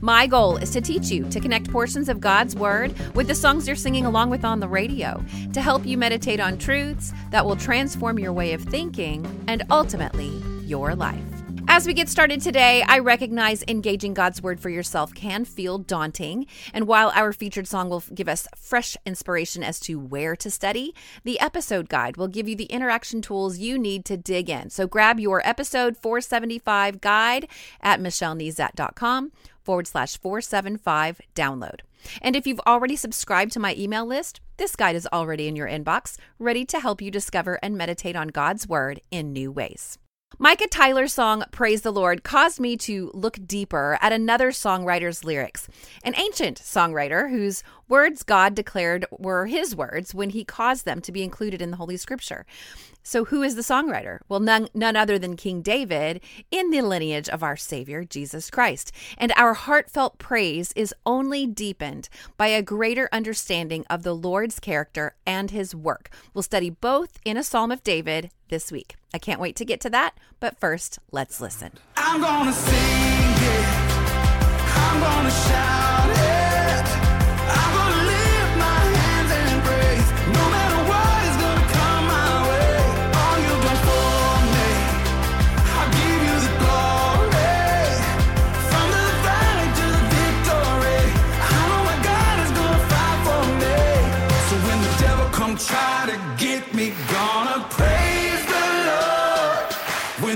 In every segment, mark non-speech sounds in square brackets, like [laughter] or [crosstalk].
My goal is to teach you to connect portions of God's Word with the songs you're singing along with on the radio, to help you meditate on truths that will transform your way of thinking and ultimately your life. As we get started today, I recognize engaging God's Word for yourself can feel daunting. And while our featured song will give us fresh inspiration as to where to study, the episode guide will give you the interaction tools you need to dig in. So grab your episode 475 guide at michellenezat.com forward slash 475 download. And if you've already subscribed to my email list, this guide is already in your inbox, ready to help you discover and meditate on God's Word in new ways. Micah Tyler's song Praise the Lord caused me to look deeper at another songwriter's lyrics, an ancient songwriter whose words God declared were his words when he caused them to be included in the Holy Scripture. So, who is the songwriter? Well, none, none other than King David in the lineage of our Savior, Jesus Christ. And our heartfelt praise is only deepened by a greater understanding of the Lord's character and his work. We'll study both in a Psalm of David this week. I can't wait to get to that, but first, let's listen. I'm gonna sing it, I'm gonna shout it,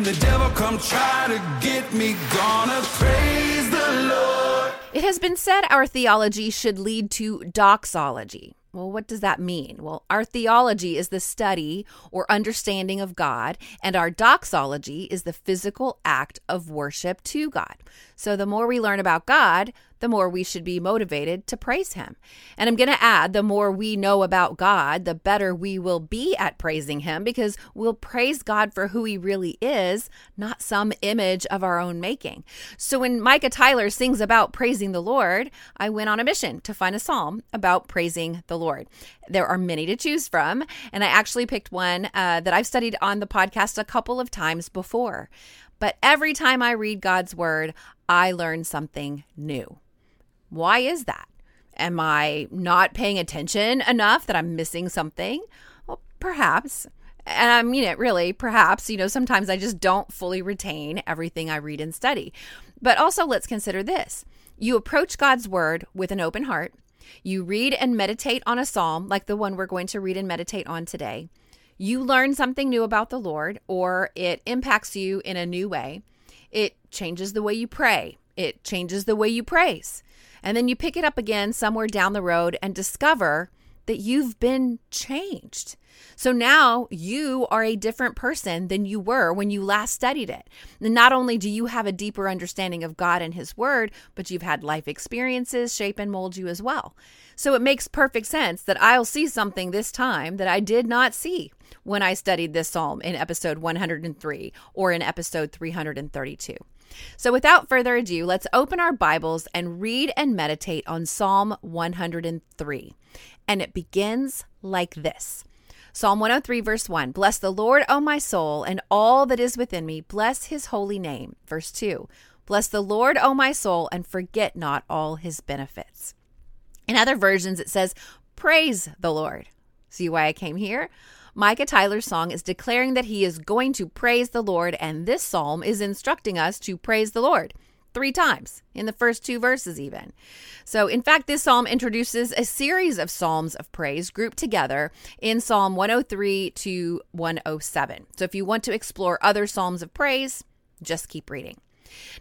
When the devil come try to get me, gonna praise the Lord. It has been said our theology should lead to doxology. Well, what does that mean? Well, our theology is the study or understanding of God, and our doxology is the physical act of worship to God. So, the more we learn about God, the more we should be motivated to praise Him. And I'm going to add the more we know about God, the better we will be at praising Him because we'll praise God for who He really is, not some image of our own making. So when Micah Tyler sings about praising the Lord, I went on a mission to find a psalm about praising the Lord. There are many to choose from, and I actually picked one uh, that I've studied on the podcast a couple of times before. But every time I read God's word, I learn something new. Why is that? Am I not paying attention enough that I'm missing something? Well, perhaps. And I mean it really, perhaps. You know, sometimes I just don't fully retain everything I read and study. But also, let's consider this you approach God's word with an open heart. You read and meditate on a psalm like the one we're going to read and meditate on today. You learn something new about the Lord, or it impacts you in a new way. It changes the way you pray, it changes the way you praise. And then you pick it up again somewhere down the road and discover that you've been changed. So now you are a different person than you were when you last studied it. And not only do you have a deeper understanding of God and His Word, but you've had life experiences shape and mold you as well. So it makes perfect sense that I'll see something this time that I did not see when I studied this psalm in episode 103 or in episode 332. So, without further ado, let's open our Bibles and read and meditate on Psalm 103. And it begins like this Psalm 103, verse 1 Bless the Lord, O my soul, and all that is within me. Bless his holy name. Verse 2 Bless the Lord, O my soul, and forget not all his benefits. In other versions, it says, Praise the Lord. See why I came here? Micah Tyler's song is declaring that he is going to praise the Lord, and this psalm is instructing us to praise the Lord. three times in the first two verses, even. So, in fact, this psalm introduces a series of psalms of praise grouped together in Psalm 103 to 107. So, if you want to explore other psalms of praise, just keep reading.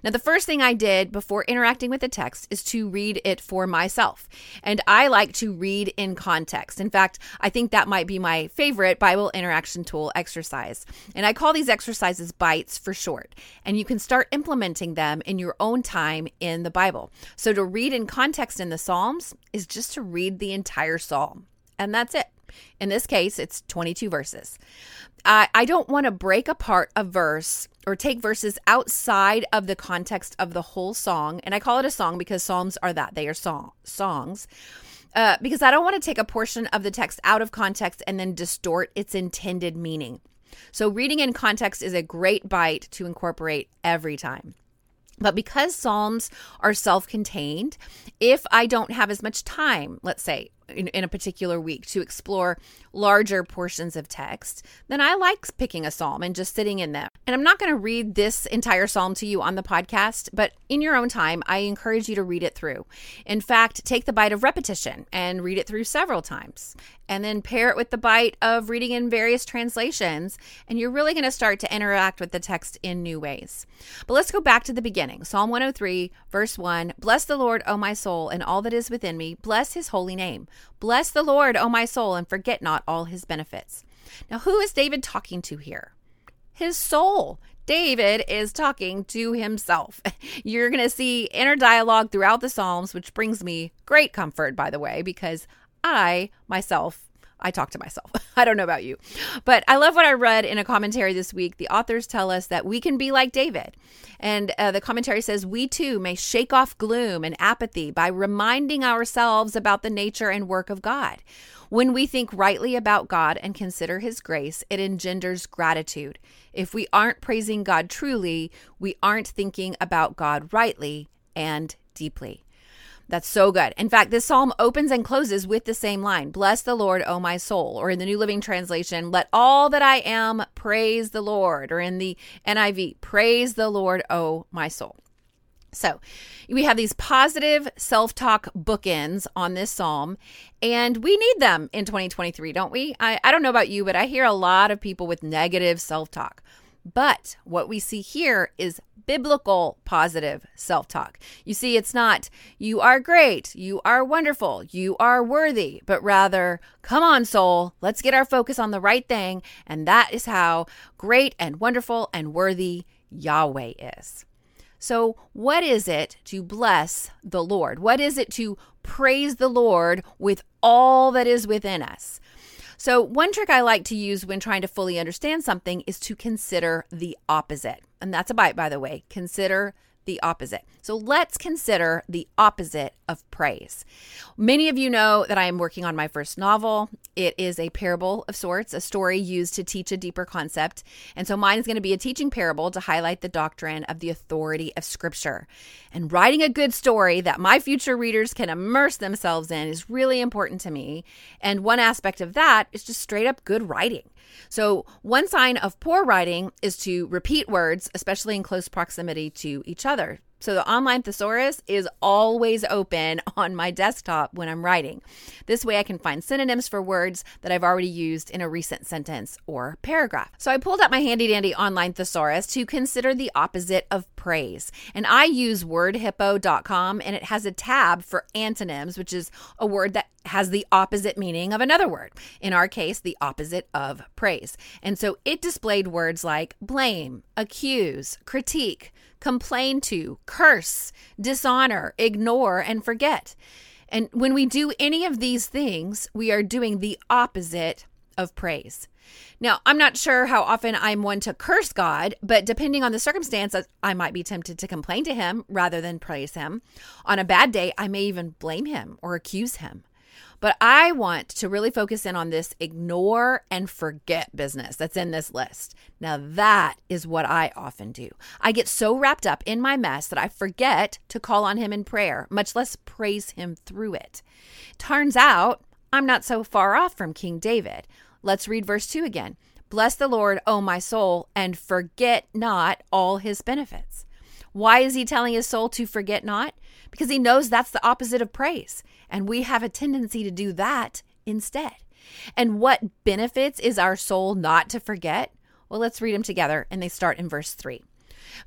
Now, the first thing I did before interacting with the text is to read it for myself. And I like to read in context. In fact, I think that might be my favorite Bible interaction tool exercise. And I call these exercises bites for short. And you can start implementing them in your own time in the Bible. So, to read in context in the Psalms is just to read the entire psalm. And that's it. In this case, it's 22 verses. I, I don't want to break apart a verse or take verses outside of the context of the whole song. And I call it a song because psalms are that they are song, songs. Uh, because I don't want to take a portion of the text out of context and then distort its intended meaning. So, reading in context is a great bite to incorporate every time. But because Psalms are self contained, if I don't have as much time, let's say, in, in, a particular week to explore larger portions of text, then I like picking a psalm and just sitting in them. And I'm not going to read this entire psalm to you on the podcast, but in your own time, I encourage you to read it through. In fact, take the bite of repetition and read it through several times. And then pair it with the bite of reading in various translations, and you're really going to start to interact with the text in new ways. But let's go back to the beginning Psalm 103, verse 1 Bless the Lord, O my soul, and all that is within me. Bless his holy name. Bless the Lord, O my soul, and forget not all his benefits. Now, who is David talking to here? His soul. David is talking to himself. [laughs] You're going to see inner dialogue throughout the Psalms, which brings me great comfort, by the way, because I myself I talk to myself. [laughs] I don't know about you. But I love what I read in a commentary this week. The authors tell us that we can be like David. And uh, the commentary says, We too may shake off gloom and apathy by reminding ourselves about the nature and work of God. When we think rightly about God and consider his grace, it engenders gratitude. If we aren't praising God truly, we aren't thinking about God rightly and deeply. That's so good. In fact, this psalm opens and closes with the same line Bless the Lord, O my soul. Or in the New Living Translation, let all that I am praise the Lord. Or in the NIV, praise the Lord, O my soul. So, we have these positive self talk bookends on this psalm, and we need them in 2023, don't we? I, I don't know about you, but I hear a lot of people with negative self talk. But what we see here is biblical positive self talk. You see, it's not, you are great, you are wonderful, you are worthy, but rather, come on, soul, let's get our focus on the right thing. And that is how great and wonderful and worthy Yahweh is. So, what is it to bless the Lord? What is it to praise the Lord with all that is within us? So, one trick I like to use when trying to fully understand something is to consider the opposite. And that's a bite, by the way. Consider the opposite. So let's consider the opposite of praise. Many of you know that I am working on my first novel. It is a parable of sorts, a story used to teach a deeper concept. And so mine is going to be a teaching parable to highlight the doctrine of the authority of Scripture. And writing a good story that my future readers can immerse themselves in is really important to me. And one aspect of that is just straight up good writing. So, one sign of poor writing is to repeat words, especially in close proximity to each other. So the online thesaurus is always open [laughs] on my desktop when I'm writing. This way I can find synonyms for words that I've already used in a recent sentence or paragraph. So I pulled up my handy dandy online thesaurus to consider the opposite of praise. And I use wordhippo.com and it has a tab for antonyms, which is a word that has the opposite meaning of another word. In our case, the opposite of praise. And so it displayed words like blame, accuse, critique, complain to, curse, dishonor, ignore, and forget. And when we do any of these things, we are doing the opposite of praise. Now, I'm not sure how often I'm one to curse God, but depending on the circumstances, I might be tempted to complain to him rather than praise him. On a bad day, I may even blame him or accuse him. But I want to really focus in on this ignore and forget business that's in this list. Now, that is what I often do. I get so wrapped up in my mess that I forget to call on Him in prayer, much less praise Him through it. Turns out, I'm not so far off from King David. Let's read verse 2 again. Bless the Lord, O my soul, and forget not all his benefits. Why is he telling his soul to forget not? Because he knows that's the opposite of praise. And we have a tendency to do that instead. And what benefits is our soul not to forget? Well, let's read them together. And they start in verse 3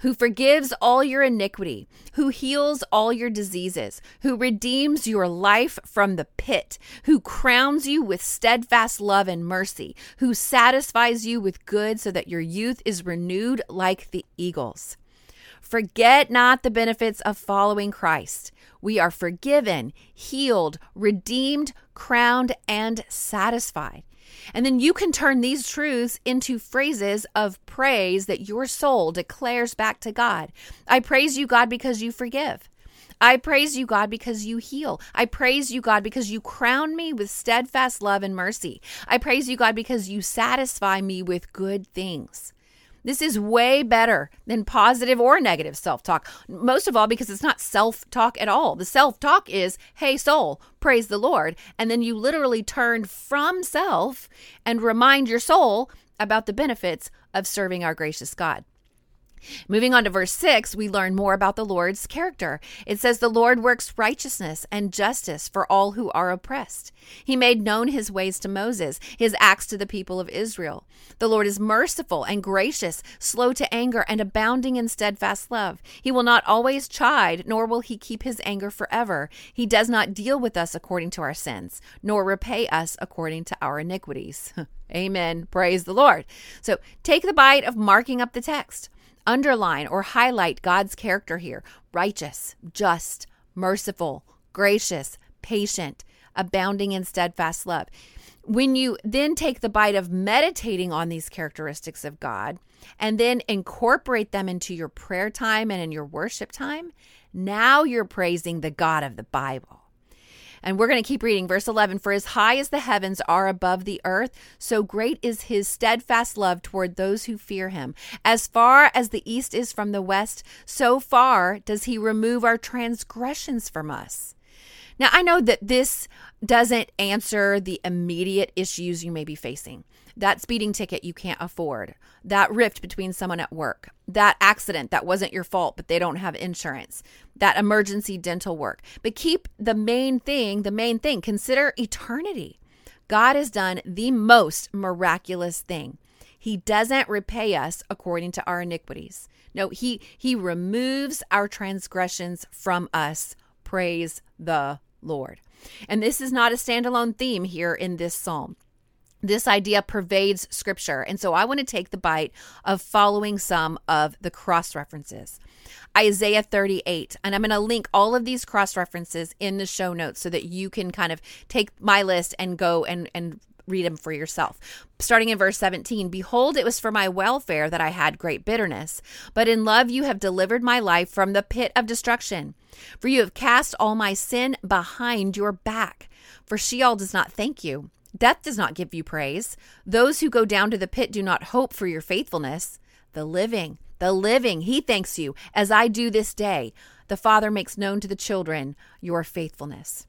who forgives all your iniquity, who heals all your diseases, who redeems your life from the pit, who crowns you with steadfast love and mercy, who satisfies you with good so that your youth is renewed like the eagles. Forget not the benefits of following Christ. We are forgiven, healed, redeemed, crowned, and satisfied. And then you can turn these truths into phrases of praise that your soul declares back to God. I praise you, God, because you forgive. I praise you, God, because you heal. I praise you, God, because you crown me with steadfast love and mercy. I praise you, God, because you satisfy me with good things. This is way better than positive or negative self talk. Most of all, because it's not self talk at all. The self talk is, hey, soul, praise the Lord. And then you literally turn from self and remind your soul about the benefits of serving our gracious God. Moving on to verse 6, we learn more about the Lord's character. It says, The Lord works righteousness and justice for all who are oppressed. He made known his ways to Moses, his acts to the people of Israel. The Lord is merciful and gracious, slow to anger, and abounding in steadfast love. He will not always chide, nor will he keep his anger forever. He does not deal with us according to our sins, nor repay us according to our iniquities. [laughs] Amen. Praise the Lord. So take the bite of marking up the text underline or highlight God's character here righteous, just, merciful, gracious, patient, abounding in steadfast love. When you then take the bite of meditating on these characteristics of God and then incorporate them into your prayer time and in your worship time, now you're praising the God of the Bible. And we're going to keep reading verse 11 For as high as the heavens are above the earth, so great is his steadfast love toward those who fear him. As far as the east is from the west, so far does he remove our transgressions from us. Now, I know that this doesn't answer the immediate issues you may be facing that speeding ticket you can't afford, that rift between someone at work, that accident that wasn't your fault, but they don't have insurance, that emergency dental work. But keep the main thing, the main thing, consider eternity. God has done the most miraculous thing. He doesn't repay us according to our iniquities. No, he he removes our transgressions from us. Praise the Lord. And this is not a standalone theme here in this psalm this idea pervades scripture. And so I want to take the bite of following some of the cross references. Isaiah 38, and I'm going to link all of these cross references in the show notes so that you can kind of take my list and go and, and read them for yourself. Starting in verse 17 Behold, it was for my welfare that I had great bitterness, but in love you have delivered my life from the pit of destruction. For you have cast all my sin behind your back. For Sheol does not thank you Death does not give you praise. Those who go down to the pit do not hope for your faithfulness. The living, the living, he thanks you, as I do this day. The Father makes known to the children your faithfulness.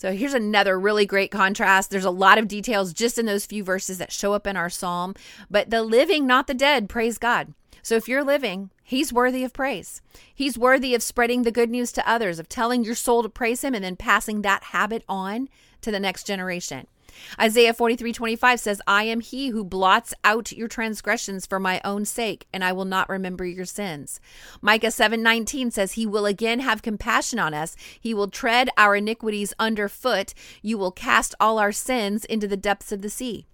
So here's another really great contrast. There's a lot of details just in those few verses that show up in our psalm, but the living, not the dead, praise God. So if you're living, He's worthy of praise. He's worthy of spreading the good news to others, of telling your soul to praise Him and then passing that habit on to the next generation. Isaiah 43 25 says, I am he who blots out your transgressions for my own sake, and I will not remember your sins. Micah 7 19 says, He will again have compassion on us. He will tread our iniquities underfoot. You will cast all our sins into the depths of the sea.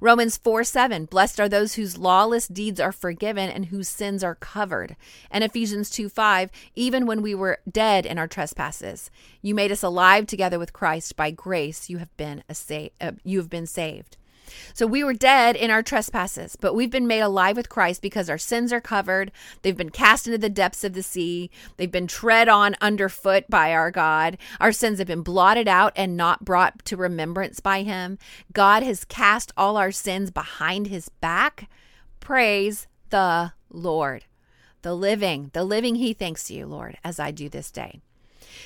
Romans 4 7, blessed are those whose lawless deeds are forgiven and whose sins are covered. And Ephesians 2 5, even when we were dead in our trespasses, you made us alive together with Christ. By grace you have been, a sa- uh, you have been saved. So we were dead in our trespasses, but we've been made alive with Christ because our sins are covered. They've been cast into the depths of the sea. They've been tread on underfoot by our God. Our sins have been blotted out and not brought to remembrance by him. God has cast all our sins behind his back. Praise the Lord. The living, the living, he thanks you, Lord, as I do this day.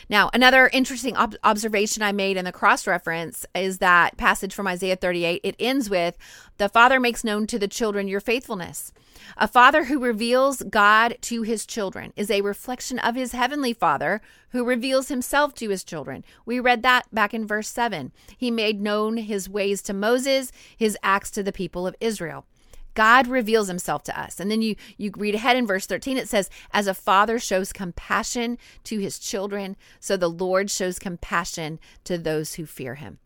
Now, another interesting ob- observation I made in the cross reference is that passage from Isaiah 38. It ends with, The Father makes known to the children your faithfulness. A father who reveals God to his children is a reflection of his heavenly Father who reveals himself to his children. We read that back in verse 7. He made known his ways to Moses, his acts to the people of Israel. God reveals himself to us. And then you you read ahead in verse 13 it says as a father shows compassion to his children, so the Lord shows compassion to those who fear him.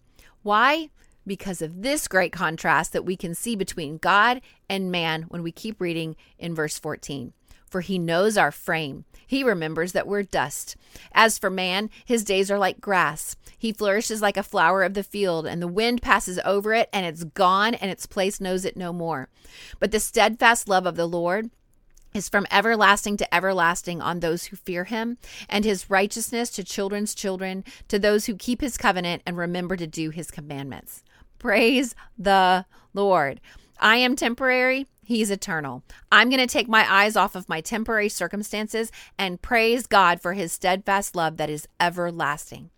Why? Because of this great contrast that we can see between God and man when we keep reading in verse 14 for he knows our frame. He remembers that we're dust. As for man, his days are like grass. He flourishes like a flower of the field, and the wind passes over it, and it's gone, and its place knows it no more. But the steadfast love of the Lord, is from everlasting to everlasting on those who fear him, and his righteousness to children's children, to those who keep his covenant and remember to do his commandments. Praise the Lord. I am temporary, He's eternal. I'm going to take my eyes off of my temporary circumstances and praise God for his steadfast love that is everlasting.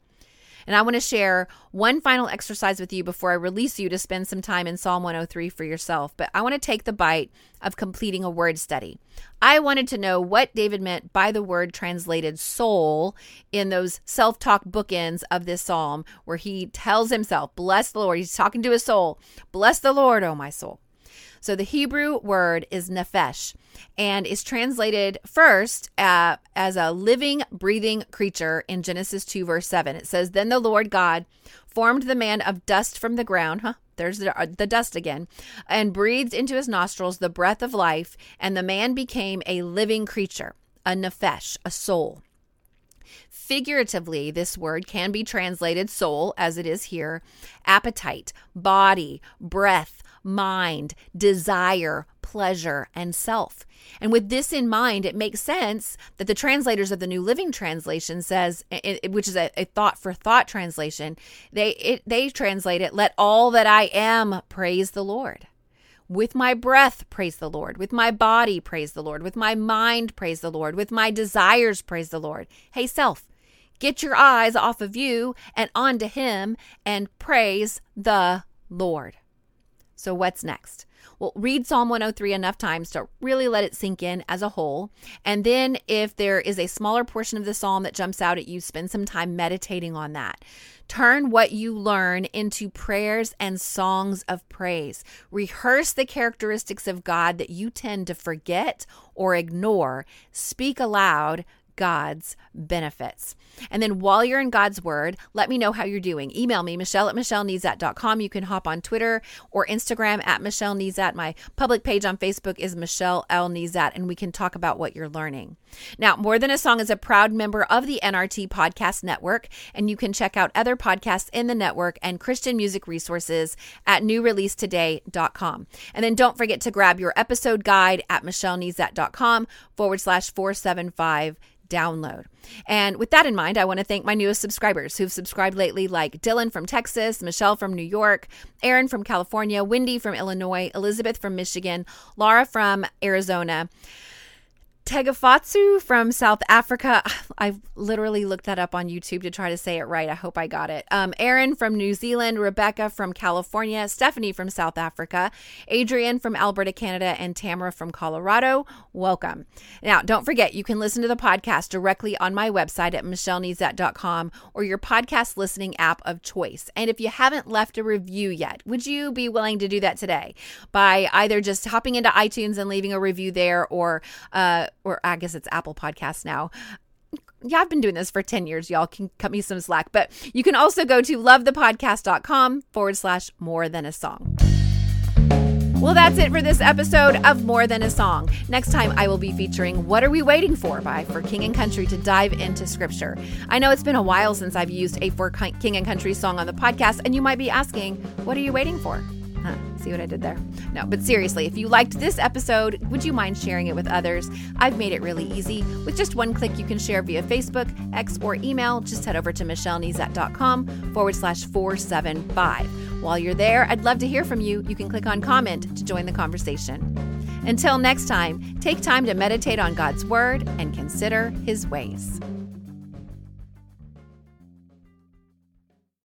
And I want to share one final exercise with you before I release you to spend some time in Psalm 103 for yourself. But I want to take the bite of completing a word study. I wanted to know what David meant by the word translated soul in those self talk bookends of this psalm, where he tells himself, Bless the Lord. He's talking to his soul. Bless the Lord, O my soul. So the Hebrew word is nephesh and is translated first uh, as a living, breathing creature in Genesis 2, verse 7. It says, Then the Lord God formed the man of dust from the ground, huh? There's the, uh, the dust again, and breathed into his nostrils the breath of life, and the man became a living creature, a nephesh, a soul. Figuratively, this word can be translated soul, as it is here, appetite, body, breath, mind, desire, pleasure, and self. And with this in mind, it makes sense that the translators of the New Living Translation says, which is a, thought for thought translation, they it, they translate it, "Let all that I am praise the Lord." With my breath, praise the Lord. With my body, praise the Lord. With my mind, praise the Lord. With my desires, praise the Lord. Hey, self, get your eyes off of you and onto Him and praise the Lord. So, what's next? Well, read Psalm 103 enough times to really let it sink in as a whole. And then, if there is a smaller portion of the psalm that jumps out at you, spend some time meditating on that. Turn what you learn into prayers and songs of praise. Rehearse the characteristics of God that you tend to forget or ignore. Speak aloud God's benefits. And then while you're in God's Word, let me know how you're doing. Email me, Michelle at MichelleNezat.com. You can hop on Twitter or Instagram at Michelle Nezat. My public page on Facebook is Michelle L. Nezat, and we can talk about what you're learning. Now, More Than a Song is a proud member of the NRT Podcast Network, and you can check out other podcasts in the network and Christian music resources at newreleasetoday.com. And then don't forget to grab your episode guide at michellenezat.com forward slash 475 download. And with that in mind, I want to thank my newest subscribers who've subscribed lately, like Dylan from Texas, Michelle from New York, Aaron from California, Wendy from Illinois, Elizabeth from Michigan, Laura from Arizona. Tegafatsu from South Africa. [sighs] I literally looked that up on YouTube to try to say it right. I hope I got it. Um, Aaron from New Zealand, Rebecca from California, Stephanie from South Africa, Adrian from Alberta, Canada, and Tamara from Colorado. Welcome. Now, don't forget, you can listen to the podcast directly on my website at michellenezat.com or your podcast listening app of choice. And if you haven't left a review yet, would you be willing to do that today by either just hopping into iTunes and leaving a review there or, uh, or I guess it's Apple Podcasts now. Yeah, I've been doing this for 10 years. Y'all can cut me some slack. But you can also go to lovethepodcast.com forward slash more than a song. Well, that's it for this episode of More Than a Song. Next time, I will be featuring What Are We Waiting For by For King and Country to dive into scripture. I know it's been a while since I've used a For King and Country song on the podcast, and you might be asking, What are you waiting for? See what I did there? No, but seriously, if you liked this episode, would you mind sharing it with others? I've made it really easy. With just one click, you can share via Facebook, X, or email. Just head over to michellenezat.com forward slash 475. While you're there, I'd love to hear from you. You can click on comment to join the conversation. Until next time, take time to meditate on God's word and consider his ways.